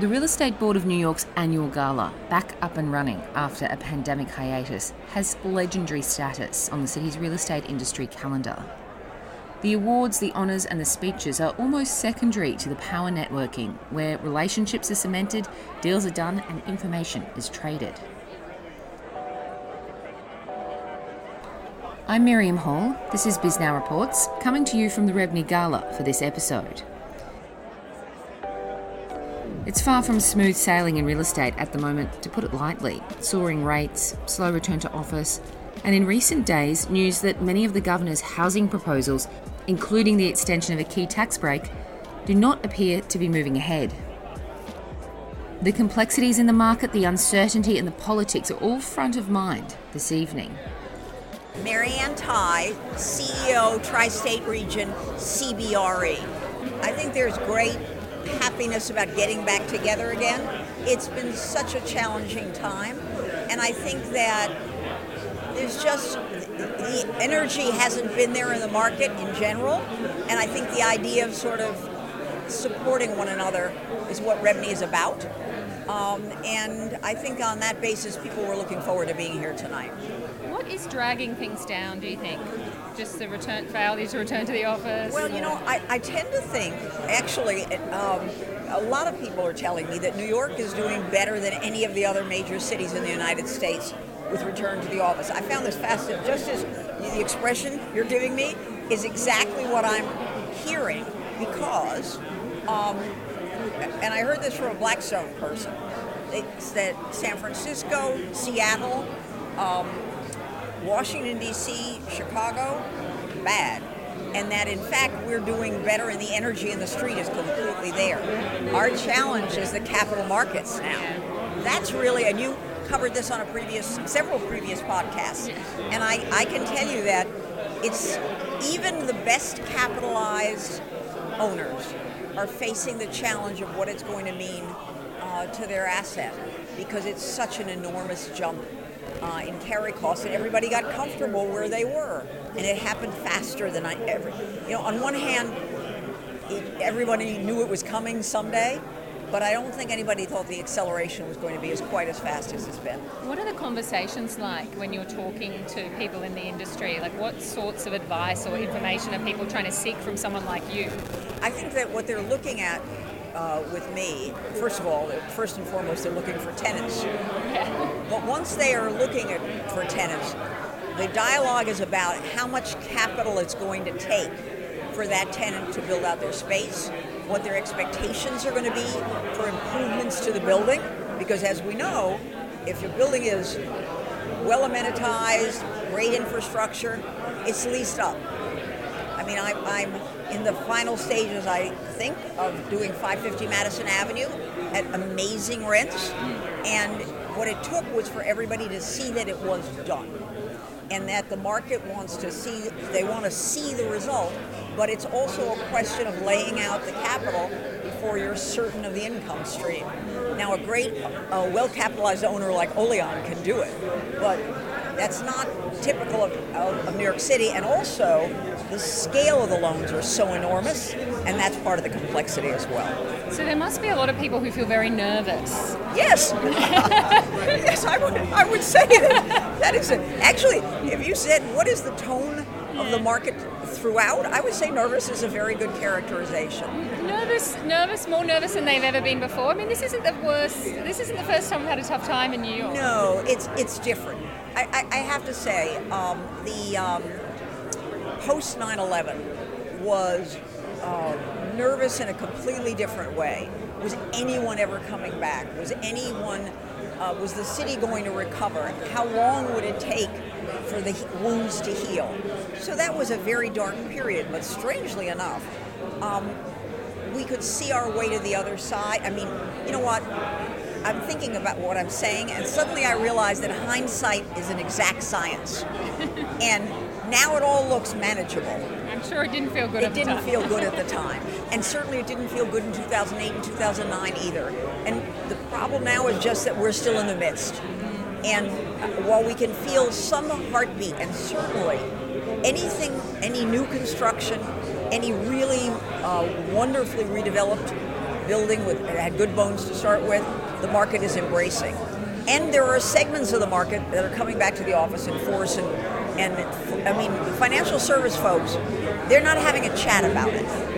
The Real Estate Board of New York's annual gala, back up and running after a pandemic hiatus, has legendary status on the city's real estate industry calendar. The awards, the honours, and the speeches are almost secondary to the power networking, where relationships are cemented, deals are done, and information is traded. I'm Miriam Hall. This is Bisnow Reports, coming to you from the REBNY Gala for this episode. It's far from smooth sailing in real estate at the moment, to put it lightly. Soaring rates, slow return to office, and in recent days, news that many of the governor's housing proposals, including the extension of a key tax break, do not appear to be moving ahead. The complexities in the market, the uncertainty, and the politics are all front of mind this evening. Mary Ann Tighe, CEO, Tri State Region, CBRE. I think there's great happiness about getting back together again. It's been such a challenging time, and I think that there's just the energy hasn't been there in the market in general, and I think the idea of sort of supporting one another is what REBNY is about. Um, and I think on that basis, people were looking forward to being here tonight. What is dragging things down, do you think? Just the return failure to return to the office? Well, you know, I, I tend to think, actually, um, a lot of people are telling me that New York is doing better than any of the other major cities in the United States with return to the office. I found this fascinating. Just as the expression you're giving me is exactly what I'm hearing because, um, and I heard this from a Blackstone person. It's that San Francisco, Seattle, um, Washington, D.C., Chicago, bad. And that in fact we're doing better and the energy in the street is completely there. Our challenge is the capital markets now. That's really, and you covered this on a previous, several previous podcasts. And I, I can tell you that it's even the best capitalized owners are facing the challenge of what it's going to mean uh, to their asset because it's such an enormous jump uh, in carry costs, and everybody got comfortable where they were, and it happened faster than I ever. You know, on one hand, it, everybody knew it was coming someday, but I don't think anybody thought the acceleration was going to be as quite as fast as it's been. What are the conversations like when you're talking to people in the industry? Like, what sorts of advice or information are people trying to seek from someone like you? I think that what they're looking at uh, with me, first of all, first and foremost, they're looking for tenants. Yeah. But once they are looking at, for tenants, the dialogue is about how much capital it's going to take for that tenant to build out their space, what their expectations are going to be for improvements to the building. Because as we know, if your building is well amenitized, great infrastructure, it's leased up. I mean, I, I'm in the final stages, I think, of doing 550 Madison Avenue at amazing rents. And what it took was for everybody to see that it was done. And that the market wants to see, they want to see the result, but it's also a question of laying out the capital before you're certain of the income stream. Now, a great, uh, well capitalized owner like Olayan can do it, but that's not typical of, of, of, New York City. And also, the scale of the loans are so enormous, and that's part of the complexity as well. So there must be a lot of people who feel very nervous. Yes, yes, I would, I would say that. That is it. Actually, if you said what is the tone of the market throughout, I would say nervous is a very good characterization. Nervous, nervous, more nervous than they've ever been before. I mean, this isn't the worst. This isn't the first time we've had a tough time in New York. No, it's it's different. I, I, I have to say, um, the um, post 9/11 was uh, nervous in a completely different way. Was anyone ever coming back? Was anyone? Uh, was the city going to recover? How long would it take for the wounds to heal? So that was a very dark period, but strangely enough, um, we could see our way to the other side. I mean, you know what? I'm thinking about what I'm saying, and suddenly I realize that hindsight is an exact science. and now it all looks manageable. I'm sure it didn't feel good. It didn't feel good at the time, and certainly it didn't feel good in 2008 and 2009 either. And the problem now is just that we're still in the midst. And while we can feel some heartbeat, and certainly anything, any new construction, any really uh, wonderfully redeveloped building with had good bones to start with, the market is embracing. And there are segments of the market that are coming back to the office in force and and I mean financial service folks, they're not having a chat about it.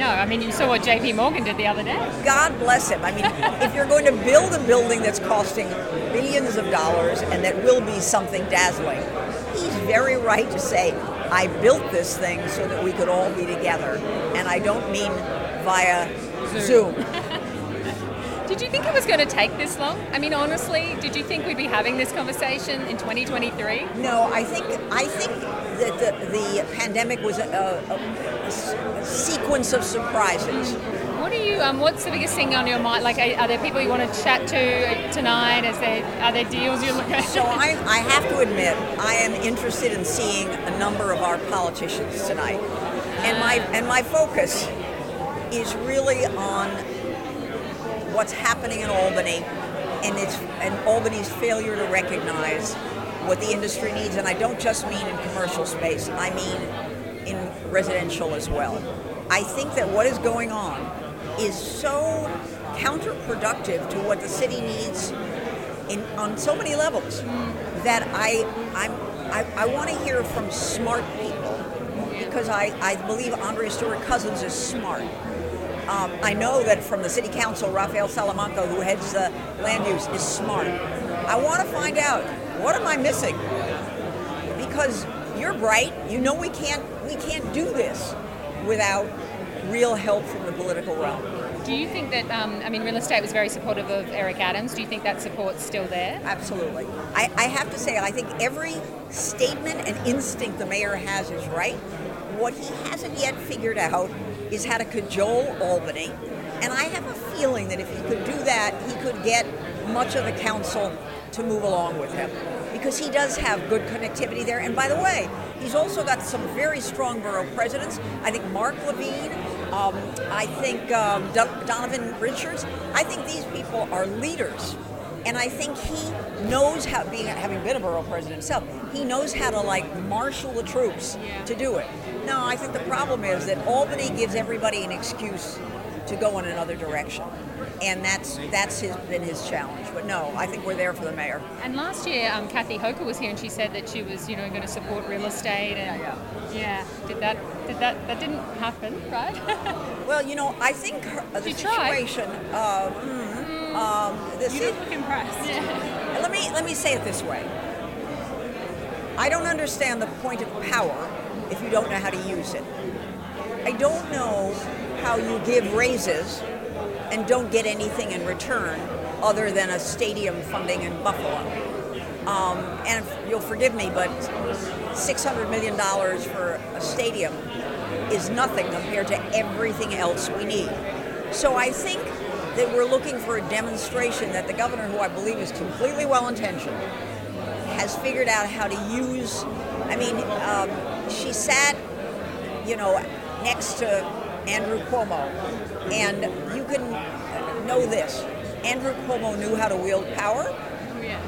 No, I mean you saw what JP Morgan did the other day. God bless him. I mean, if you're going to build a building that's costing billions of dollars and that will be something dazzling, he's very right to say, I built this thing so that we could all be together. And I don't mean via Zoom. Zoom. did you think it was going to take this long? I mean, honestly, did you think we'd be having this conversation in 2023? No, I think I think that the, the pandemic was a, a, a, sequence of surprises. What are you? Um, what's the biggest thing on your mind? Like, are, are, there people you want to chat to tonight? Is there are there deals you're looking at? So I, I have to admit, I am interested in seeing a number of our politicians tonight, and my and my focus is really on what's happening in Albany and it's and Albany's failure to recognize what the industry needs, and I don't just mean in commercial space, I mean in residential as well. I think that what is going on is so counterproductive to what the city needs in, on so many levels that I, I'm, I, I want to hear from smart people because I, I believe Andrea Stewart Cousins is smart. Um, I know that from the city council, Rafael Salamanca, who heads the land use, is smart. I want to find out what am I missing? Because you're bright. You know we can't we can't do this without real help from the political realm. Do you think that, um, I mean, real estate was very supportive of Eric Adams. Do you think that support's still there? Absolutely. I, I have to say, I think every statement and instinct the mayor has is right. What he hasn't yet figured out is how to cajole Albany. And I have a feeling that if he could do that, he could get much of the council to move along with him because he does have good connectivity there. And by the way, he's also got some very strong borough presidents. I think Mark Levine, um, I think um, Donovan Richards. I think these people are leaders. And I think he knows how, being having been a borough president himself, he knows how to like marshal the troops yeah. to do it. No, I think the problem is that Albany gives everybody an excuse to go in another direction and that's that's his, been his challenge. But no, I think we're there for the mayor. And last year, um, Kathy Hochul was here, and she said that she was, you know, going to support real estate. And yeah, yeah. yeah. Did that? Did that? That didn't happen, right? well, you know, I think her, uh, the she situation. Uh, mm, um, the you look impressed. Yeah. Let me let me say it this way. I don't understand the point of power if you don't know how to use it. I don't know how you give raises and don't get anything in return other than a stadium funding in Buffalo. Um, and you'll forgive me, but $600 million for a stadium is nothing compared to everything else we need. So I think that we're looking for a demonstration that the governor, who I believe is completely well intentioned, has figured out how to use. I mean, um, she sat, you know, next to Andrew Cuomo. And you can know this Andrew Cuomo knew how to wield power,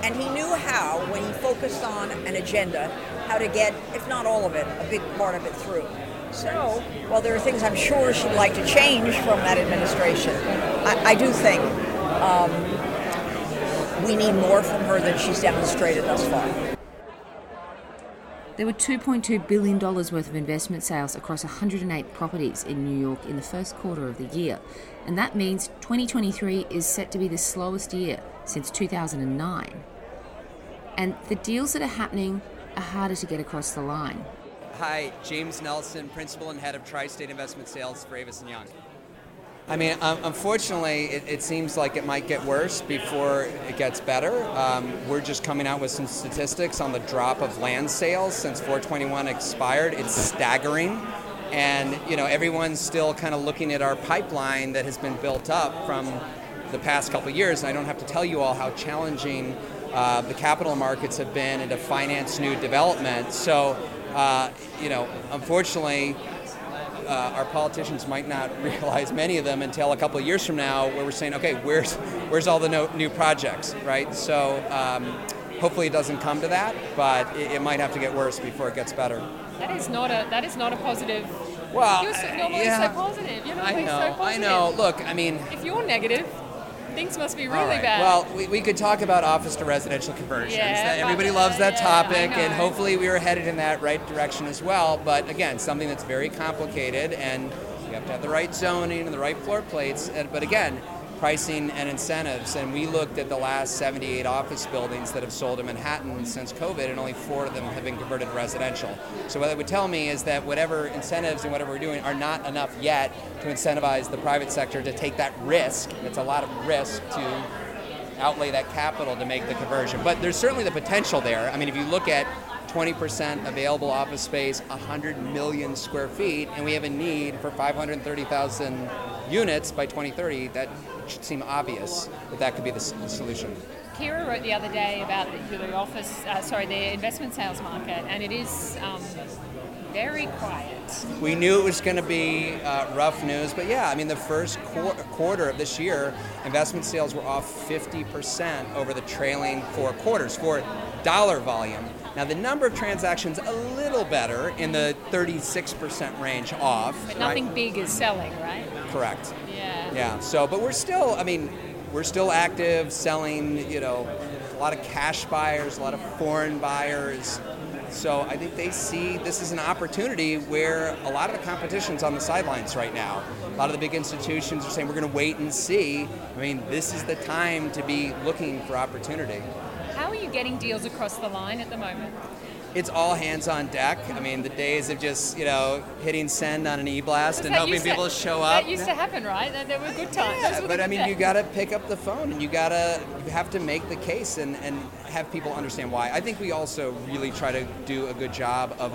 and he knew how, when he focused on an agenda, how to get, if not all of it, a big part of it through. So, while there are things I'm sure she'd like to change from that administration, I, I do think um, we need more from her than she's demonstrated thus far. There were $2.2 billion worth of investment sales across 108 properties in New York in the first quarter of the year, and that means 2023 is set to be the slowest year since 2009. And the deals that are happening are harder to get across the line. Hi, James Nelson, Principal and Head of Tri State Investment Sales for Avison Young. I mean, unfortunately, it, it, seems like it might get worse before it gets better. Um, we're just coming out with some statistics on the drop of land sales since 421 expired. It's staggering. And, you know, everyone's still kind of looking at our pipeline that has been built up from the past couple years. And I don't have to tell you all how challenging uh, the capital markets have been and to finance new development. So, uh, you know, unfortunately, uh, our politicians might not realize many of them until a couple of years from now, where we're saying, okay, where's where's all the no, new projects, right? So um, hopefully it doesn't come to that, but it, it, might have to get worse before it gets better. That is not a that is not a positive Well, You're so, normally yeah. so positive. You're I know, so I know. Look, I mean, If you're negative, things must be really all right. bad. Well, we, we could talk about office to residential conversions. Yeah, Everybody loves that yeah, topic, and hopefully we are headed in that right direction as well. But again, something that's very complicated, and you have to have the right zoning and the right floor plates. And, but again, pricing and incentives. And we looked at the last 78 office buildings that have sold in Manhattan since COVID, and only four of them have been converted to residential. So what that would tell me is that whatever incentives and whatever we're doing are not enough yet to incentivize the private sector to take that risk. It's a lot of risk to outlay that capital to make the conversion. But there's certainly the potential there. I mean, if you look at 20% available office space, 100 million square feet, and we have a need for 530,000 units by 2030, that should seem obvious that that could be the, solution. Kira wrote the other day about the, office, uh, sorry, the investment sales market, and it is um, very quiet. We knew it was going to be uh, rough news, but yeah, I mean, the first quar- quarter of this year, investment sales were off 50% over the trailing four quarters for dollar volume. Now, the number of transactions a little better in the 36% range off. But right? nothing big is selling, right? Correct. Yeah. Yeah. So, but we're still, I mean, we're still active selling, you know, a lot of cash buyers, a lot of foreign buyers. So I think they see this as an opportunity where a lot of the competition's on the sidelines right now. A lot of the big institutions are saying we're going to wait and see. I mean, this is the time to be looking for opportunity. Are you getting deals across the line at the moment? It's all hands on deck. I mean, the days of just, you know, hitting send on an e-blast and hoping used to- people show up. That used to happen, right? That, that were good times. Yeah, but I mean, you got to pick up the phone and you got to you have to make the case and, and have people understand why. I think we also really try to do a good job of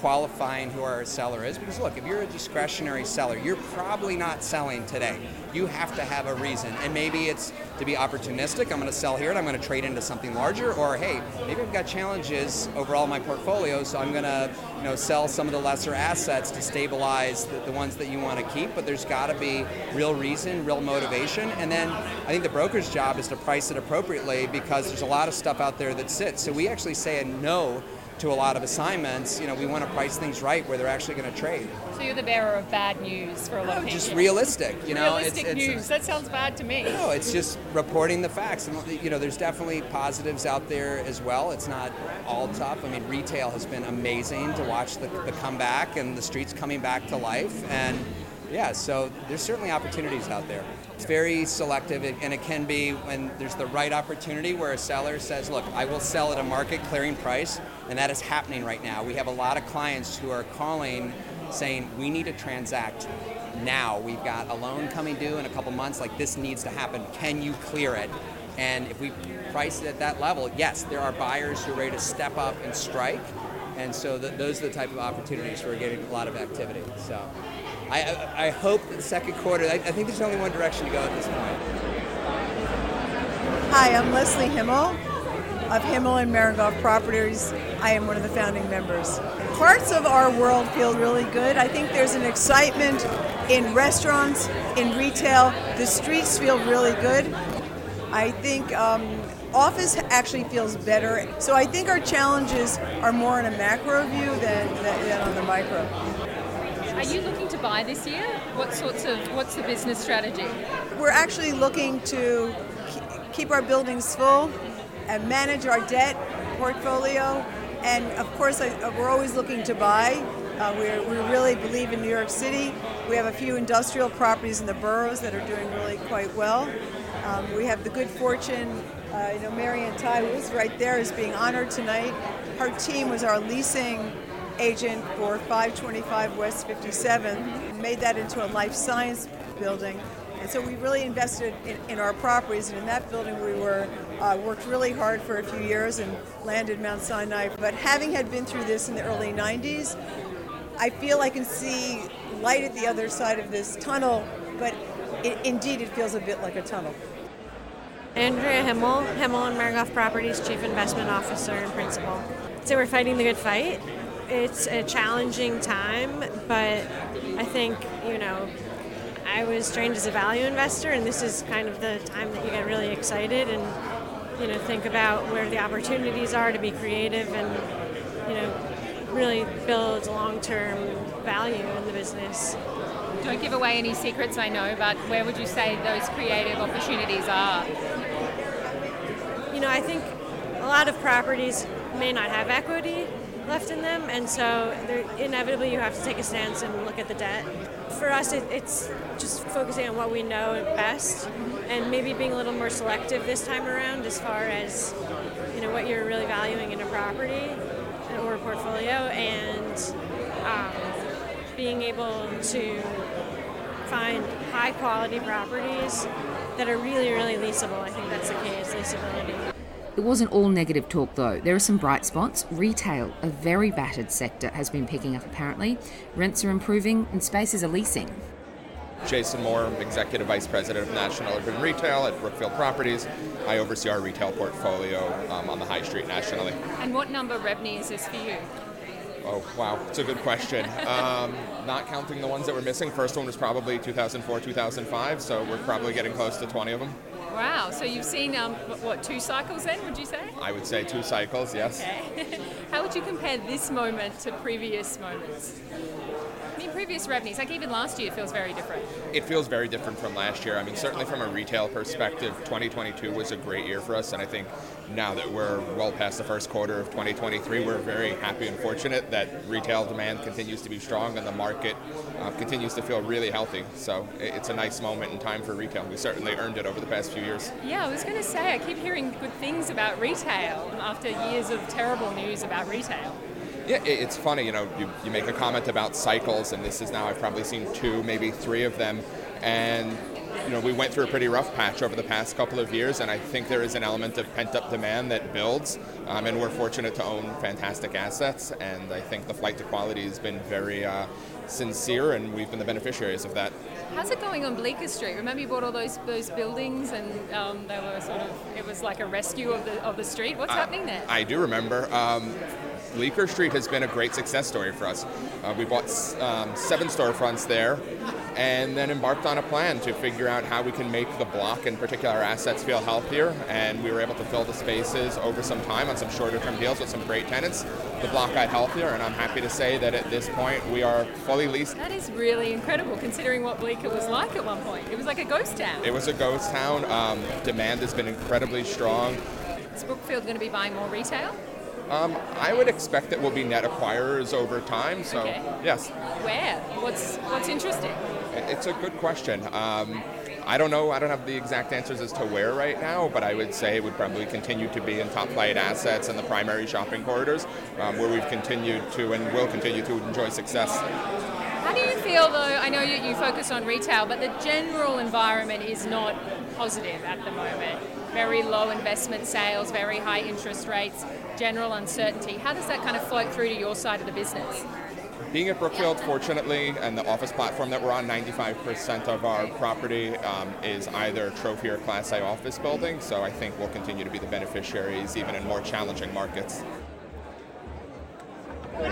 qualifying who our seller is because look, if you're a discretionary seller, you're probably not selling today. You have to have a reason, and maybe it's to be opportunistic. I'm going to sell here and I'm going to trade into something larger, or hey, maybe I've got challenges overall in my portfolio, so I'm going to you know sell some of the lesser assets to stabilize the, the ones that you want to keep. But there's got to be real reason, real motivation, and then I think the broker's job is to price it appropriately because there's a lot of stuff out there that sits. So we actually say a no to a lot of assignments. You know, we want to price things right where they're actually going to trade. So you're the bearer of bad news for a lot of people. Just realistic, you know. Realistic news. that sounds bad to me. No, it's just reporting the facts, and you know, there's definitely positives out there as well. It's not all tough. I mean, retail has been amazing to watch the, the comeback and the streets coming back to life, and yeah, so there's certainly opportunities out there. It's very selective, and it can be when there's the right opportunity where a seller says, "Look, I will sell at a market clearing price," and that is happening right now. We have a lot of clients who are calling saying, "We need to transact now. We've got a loan coming due in a couple months. Like this needs to happen. Can you clear it?" And if we price it at that level, yes, there are buyers who are ready to step up and strike. And so th- those are the type of opportunities where we're getting a lot of activity. So I, I hope that the second quarter, I, I think there's only one direction to go at this point. Hi, I'm Leslie Himmel of Himmel and Meringoff Properties. I am one of the founding members. Parts of our world feel really good. I think there's an excitement in restaurants, in retail. The streets feel really good. I think um, office actually feels better. So I think our challenges are more in a macro view than, than on the micro. Are you looking to buy this year? What sorts of what's the business strategy? We're actually looking to keep our buildings full and manage our debt portfolio. And of course, uh, we're always looking to buy. Uh, we really believe in New York City. We have a few industrial properties in the boroughs that are doing really quite well. Um, we have the good fortune, uh, you know, Mary Ann Tighe, who is right there, is being honored tonight. Her team was our leasing agent for 525 West 57, made that into a life science building. And so we really invested in, in our properties, and in that building we were uh, worked really hard for a few years and landed Mount Sinai. But having had been through this in the early 90s, I feel I can see light at the other side of this tunnel, but it, indeed it feels a bit like a tunnel. Andrea Himmel, Himmel and Meringoff Properties Chief Investment Officer and Principal. So we're fighting the good fight. It's a challenging time, but I think, you know, I was trained as a value investor, and this is kind of the time that you get really excited and, you know, think about where the opportunities are to be creative and, you know, really build long term value in the business. Don't give away any secrets, I know, but where would you say those creative opportunities are? You know, I think a lot of properties may not have equity left in them, and so inevitably you have to take a stance and look at the debt. For us, it, it's just focusing on what we know best, and maybe being a little more selective this time around as far as you know what you're really valuing in a property or a portfolio, and um, being able to find high quality properties that are really, really leasable. I think that's the key is leasability. It wasn't all negative talk though. There are some bright spots. Retail, a very battered sector, has been picking up apparently. Rents are improving and spaces are leasing. Jason Moore, Executive Vice President of National Urban Retail at Brookfield Properties. I oversee our retail portfolio um, on the High Street nationally. And what number of REBNY is this for you? Oh, wow. It's a good question. Um, not counting the ones that were missing. First one was probably 2004, 2005, so we're probably getting close to 20 of them. Wow. So you've seen um, what two cycles then? Would you say? I would say two cycles. Yes. Okay. How would you compare this moment to previous moments? I mean, previous REBNYs, like even last year, it feels very different. It feels very different from last year. I mean, certainly from a retail perspective, 2022 was a great year for us, and I think now that we're well past the first quarter of 2023, we're very happy and fortunate that retail demand continues to be strong and the market uh, continues to feel really healthy. So it's a nice moment in time for retail. We certainly earned it over the past few years. Yeah, I was going to say, I keep hearing good things about retail after years of terrible news about retail. Yeah, it's funny, you know, you, you make a comment about cycles, and this is now, I've probably seen two, maybe three of them. And you know, we went through a pretty rough patch over the past couple of years, and I think there is an element of pent-up demand that builds. Um, and we're fortunate to own fantastic assets, and I think the flight to quality has been very uh, sincere, and we've been the beneficiaries of that. How's it going on Bleecker Street? Remember you bought all those those buildings, and um, they were sort of it was like a rescue of the of the street. What's uh, happening there? I do remember. Um, Bleecker Street has been a great success story for us. Uh, we bought um, seven storefronts there and then embarked on a plan to figure out how we can make the block and particular assets feel healthier. And we were able to fill the spaces over some time on some shorter term deals with some great tenants. The block got healthier, and I'm happy to say that at this point we are fully leased. That is really incredible considering what Bleecker was like at one point. It was like a ghost town. It was a ghost town. Um, demand has been incredibly strong. Is Brookfield going to be buying more retail? Um, I would expect that we'll be net acquirers over time. So okay. yes. Where? What's What's interesting? It's a good question. Um, I don't know. I don't have the exact answers as to where right now, but I would say it would probably continue to be in top flight assets in the primary shopping corridors, um, where we've continued to and will continue to enjoy success. How do you feel, though? I know you, you focus on retail, but the general environment is not positive at the moment. Very low investment sales, very high interest rates, general uncertainty. How does that kind of float through to your side of the business? Being at Brookfield, fortunately, and the office platform that we're on, 95% of our property um, is either trophy or Class A office building, so I think we'll continue to be the beneficiaries even in more challenging markets.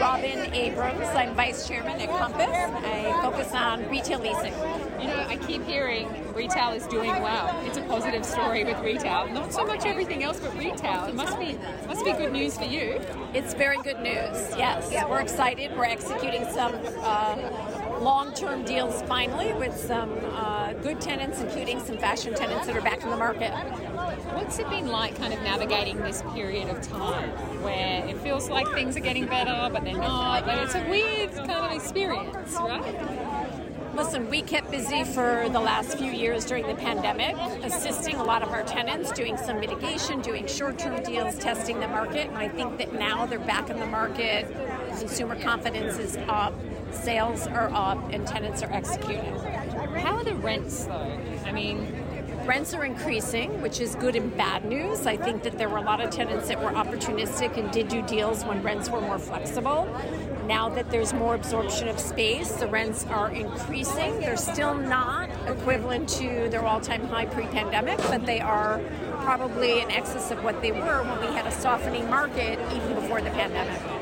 Robin Abrams. I'm vice chairman at Compass. I focus on retail leasing. You know, I keep hearing retail is doing well. It's a positive story with retail. Not so much everything else, but retail. It must be must be good news for you. It's very good news. Yes, we're excited. We're executing some. Uh, long-term deals finally with some uh, good tenants, including some fashion tenants that are back in the market. What's it been like kind of navigating this period of time where it feels like things are getting better, but they're not? Like it's a weird kind of experience, right? Listen, we kept busy for the last few years during the pandemic, assisting a lot of our tenants, doing some mitigation, doing short term deals, testing the market. And I think that now they're back in the market, consumer confidence is up, sales are up, and tenants are executing. How are the rents, though? I mean, Rents are increasing, which is good and bad news. I think that there were a lot of tenants that were opportunistic and did do deals when rents were more flexible. Now that there's more absorption of space, the rents are increasing. They're still not equivalent to their all time high pre pandemic, but they are probably in excess of what they were when we had a softening market even before the pandemic.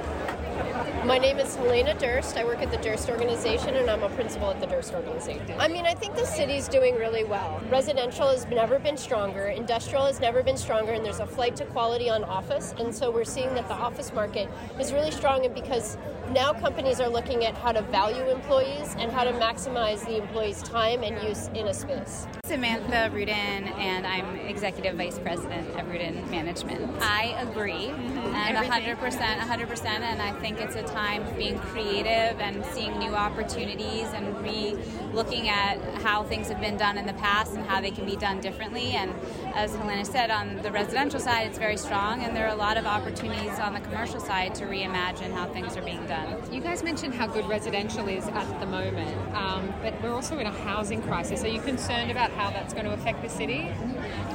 My name is Helena Durst. I work at the Durst Organization and I'm a principal at the Durst Organization. I mean, I think the city's doing really well. Residential has never been stronger, industrial has never been stronger, and there's a flight to quality on office. And so we're seeing that the office market is really strong, and because Now companies are looking at how to value employees and how to maximize the employee's time and use in a space. Samantha Rudin, and I'm Executive Vice President of Rudin Management. I agree, mm-hmm. and Everything. 100%, 100%, and I think it's a time being creative and seeing new opportunities and re looking at how things have been done in the past and how they can be done differently. And as Helena said, on the residential side, it's very strong, and there are a lot of opportunities on the commercial side to reimagine how things are being done. You guys mentioned how good residential is at the moment, um, but we're also in a housing crisis. Are you concerned about how that's going to affect the city?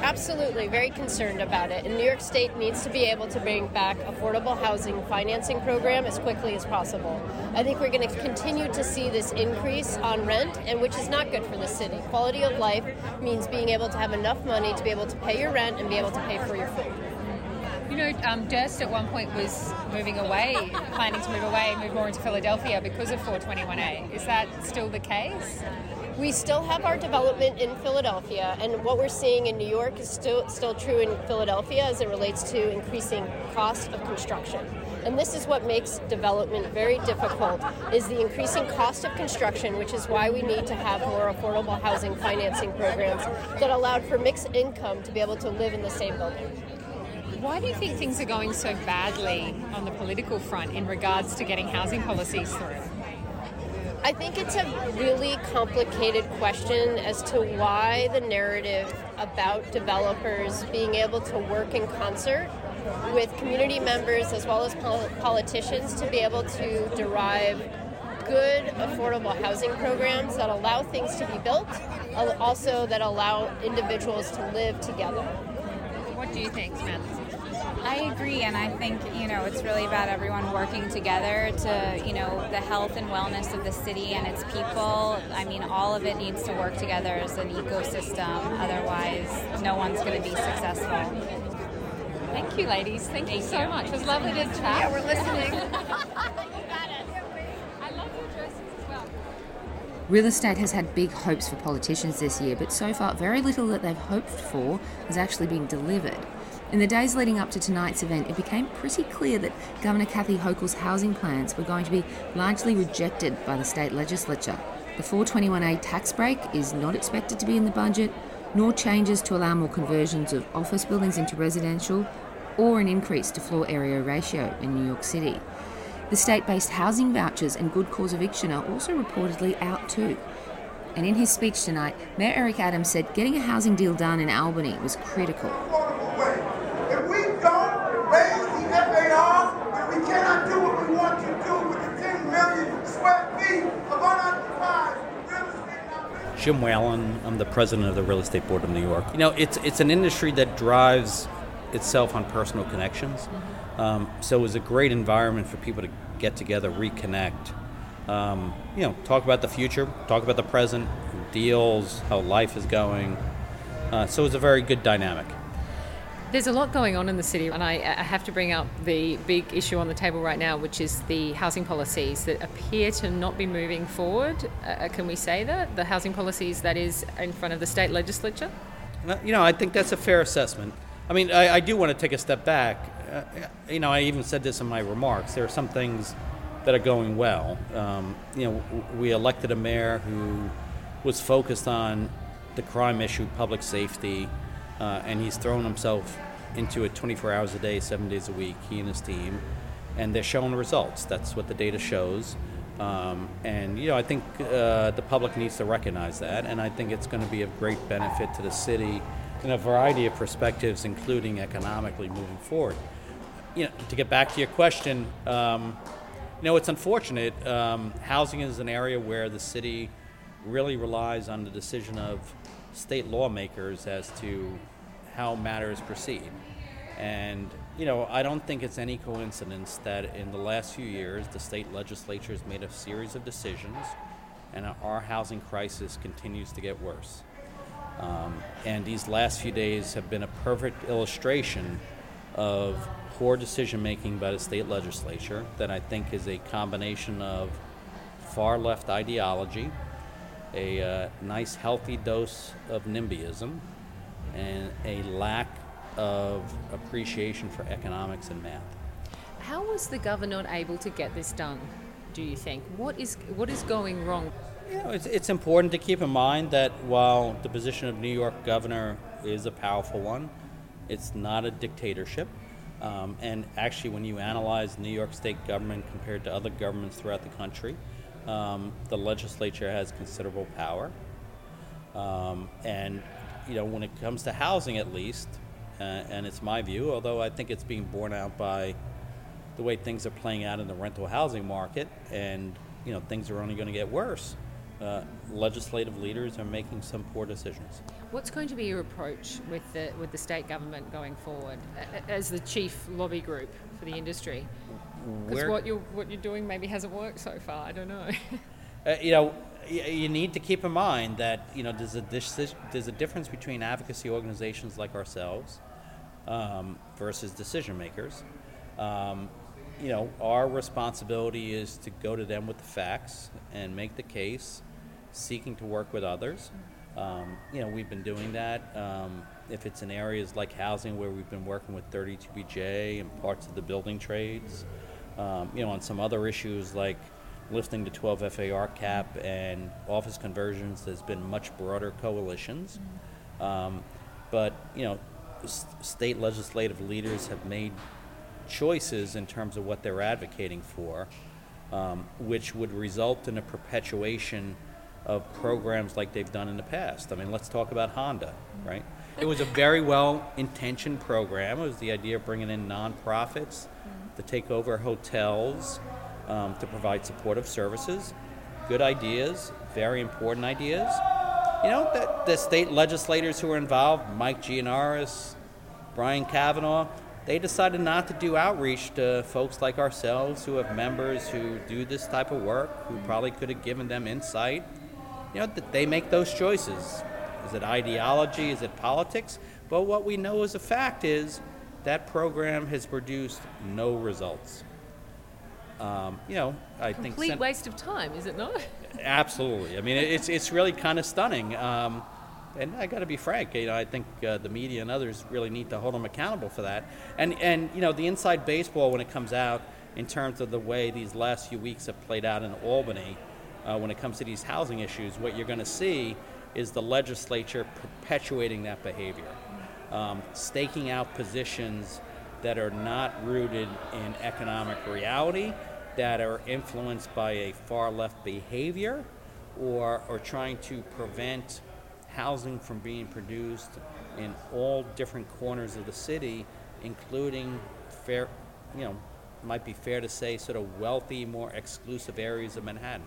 Absolutely, very concerned about it. And New York State needs to be able to bring back affordable housing financing program as quickly as possible. I think we're going to continue to see this increase on rent, and which is not good for the city. Quality of life means being able to have enough money to be able to pay your rent and be able to pay for your food. You know, um, Durst at one point was moving away, planning to move away, move more into Philadelphia because of 421A. Is that still the case? We still have our development in Philadelphia, and what we're seeing in New York is still still true in Philadelphia as it relates to increasing cost of construction. And this is what makes development very difficult is the increasing cost of construction, which is why we need to have more affordable housing financing programs that allowed for mixed income to be able to live in the same building. Why do you think things are going so badly on the political front in regards to getting housing policies through? I think it's a really complicated question as to why the narrative about developers being able to work in concert with community members as well as pol- politicians to be able to derive good, affordable housing programs that allow things to be built, also that allow individuals to live together. What do you think, Samantha? I agree, and I think you know it's really about everyone working together to you know the health and wellness of the city and its people. I mean, all of it needs to work together as an ecosystem. Otherwise, no one's going to be successful. Thank you, ladies. Thank, Thank you so you. much. It was lovely to chat. Yeah, we're listening. I love your dresses as well. Real estate has had big hopes for politicians this year, but so far, very little that they've hoped for has actually been delivered. In the days leading up to tonight's event, it became pretty clear that Governor Kathy Hochul's housing plans were going to be largely rejected by the state legislature. The 421A tax break is not expected to be in the budget, nor changes to allow more conversions of office buildings into residential, or an increase to floor area ratio in New York City. The state based housing vouchers and good cause eviction are also reportedly out too. And in his speech tonight, Mayor Eric Adams said getting a housing deal done in Albany was critical. Jim Whelan. I'm the president of the Real Estate Board of New York. You know, it's it's an industry that drives itself on personal connections. Um, so it was a great environment for people to get together, reconnect. Um, you know, talk about the future, talk about the present, deals, how life is going. Uh, so it's a very good dynamic. There's a lot going on in the city, and I, I, have to bring up the big issue on the table right now, which is the housing policies that appear to not be moving forward. Uh, can we say that? The housing policies that is in front of the state legislature? You know, I think that's a fair assessment. I mean, I, I do want to take a step back. Uh, you know, I even said this in my remarks. There are some things that are going well. Um, you know, we elected a mayor who was focused on the crime issue, public safety uh, and he's thrown himself into it 24 hours a day, seven days a week, he and his team, and they're showing results. That's what the data shows. Um, and you know, I think uh, the public needs to recognize that, and I think it's going to be of great benefit to the city in a variety of perspectives, including economically moving forward. You know, to get back to your question, um, you know, it's unfortunate. Um, housing is an area where the city really relies on the decision of state lawmakers as to how matters proceed. And, you know, I don't think it's any coincidence that in the last few years the state legislature has made a series of decisions and our housing crisis continues to get worse. Um, and these last few days have been a perfect illustration of poor decision making by the state legislature that I think is a combination of far left ideology a uh, nice healthy dose of NIMBYism and a lack of appreciation for economics and math. How was the governor able to get this done? Do you think what is what is going wrong? You know, it's, it's important to keep in mind that while the position of New York governor is a powerful one, it's not a dictatorship. Um, and actually, when you analyze New York state government compared to other governments throughout the country, um, the legislature has considerable power. Um, and, you know, when it comes to housing, at least, uh, and it's my view, although I think it's being borne out by the way things are playing out in the rental housing market, and, you know, things are only going to get worse. Uh, legislative leaders are making some poor decisions. What's going to be your approach with the with the state government going forward as the chief lobby group for the industry? Because what you're what you're doing maybe hasn't worked so far. I don't know. uh, you know, you need to keep in mind that you know there's a there's a difference between advocacy organizations like ourselves um, versus decision makers. Um, you know, our responsibility is to go to them with the facts and make the case seeking to work with others. Um, you know, we've been doing that. Um, if it's in areas like housing where we've been working with 32BJ and parts of the building trades, um, you know, on some other issues like lifting the 12 FAR cap and office conversions, there's been much broader coalitions. Um, but, you know, state legislative leaders have made choices in terms of what they're advocating for, um, which would result in a perpetuation of programs like they've done in the past. I mean, let's talk about HONDA, right? It was a very well intentioned program. It was the idea of bringing in nonprofits to take over hotels, um, to provide supportive services. Good ideas, very important ideas. You know, the, the state legislators who were involved, Mike Gianaris, Brian Kavanagh, they decided not to do outreach to folks like ourselves who have members who do this type of work, who probably could have given them insight you know, they make those choices. Is it ideology? Is it politics? But what we know as a fact is that program has produced no results. Um, you know, I Complete think complete waste of time, is it not? Absolutely. I mean, it's it's really kind of stunning. Um, and I got to be frank. You know, I think uh, the media and others really need to hold them accountable for that. And and you know, the inside baseball when it comes out in terms of the way these last few weeks have played out in Albany uh, when it comes to these housing issues, what you're going to see is the legislature perpetuating that behavior, um, staking out positions that are not rooted in economic reality, that are influenced by a far left behavior, or, or trying to prevent housing from being produced in all different corners of the city, including fair, you know, might be fair to say, sort of wealthy, more exclusive areas of Manhattan.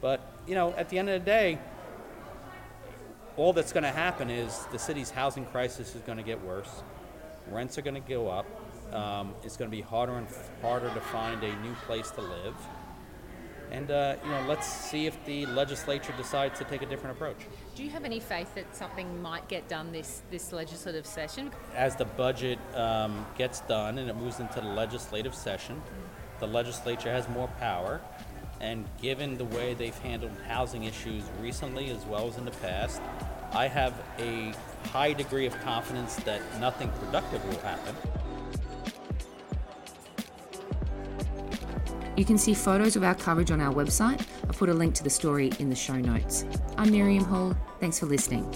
But, you know, at the end of the day, all that's going to happen is the city's housing crisis is going to get worse. Rents are going to go up. Um, it's going to be harder and harder to find a new place to live. And uh, you know, let's see if the legislature decides to take a different approach. Do you have any faith that something might get done this this legislative session? As the budget um, gets done and it moves into the legislative session, the legislature has more power. And given the way they've handled housing issues recently as well as in the past, I have a high degree of confidence that nothing productive will happen. You can see photos of our coverage on our website. I've put a link to the story in the show notes. I'm Miriam Hall. Thanks for listening.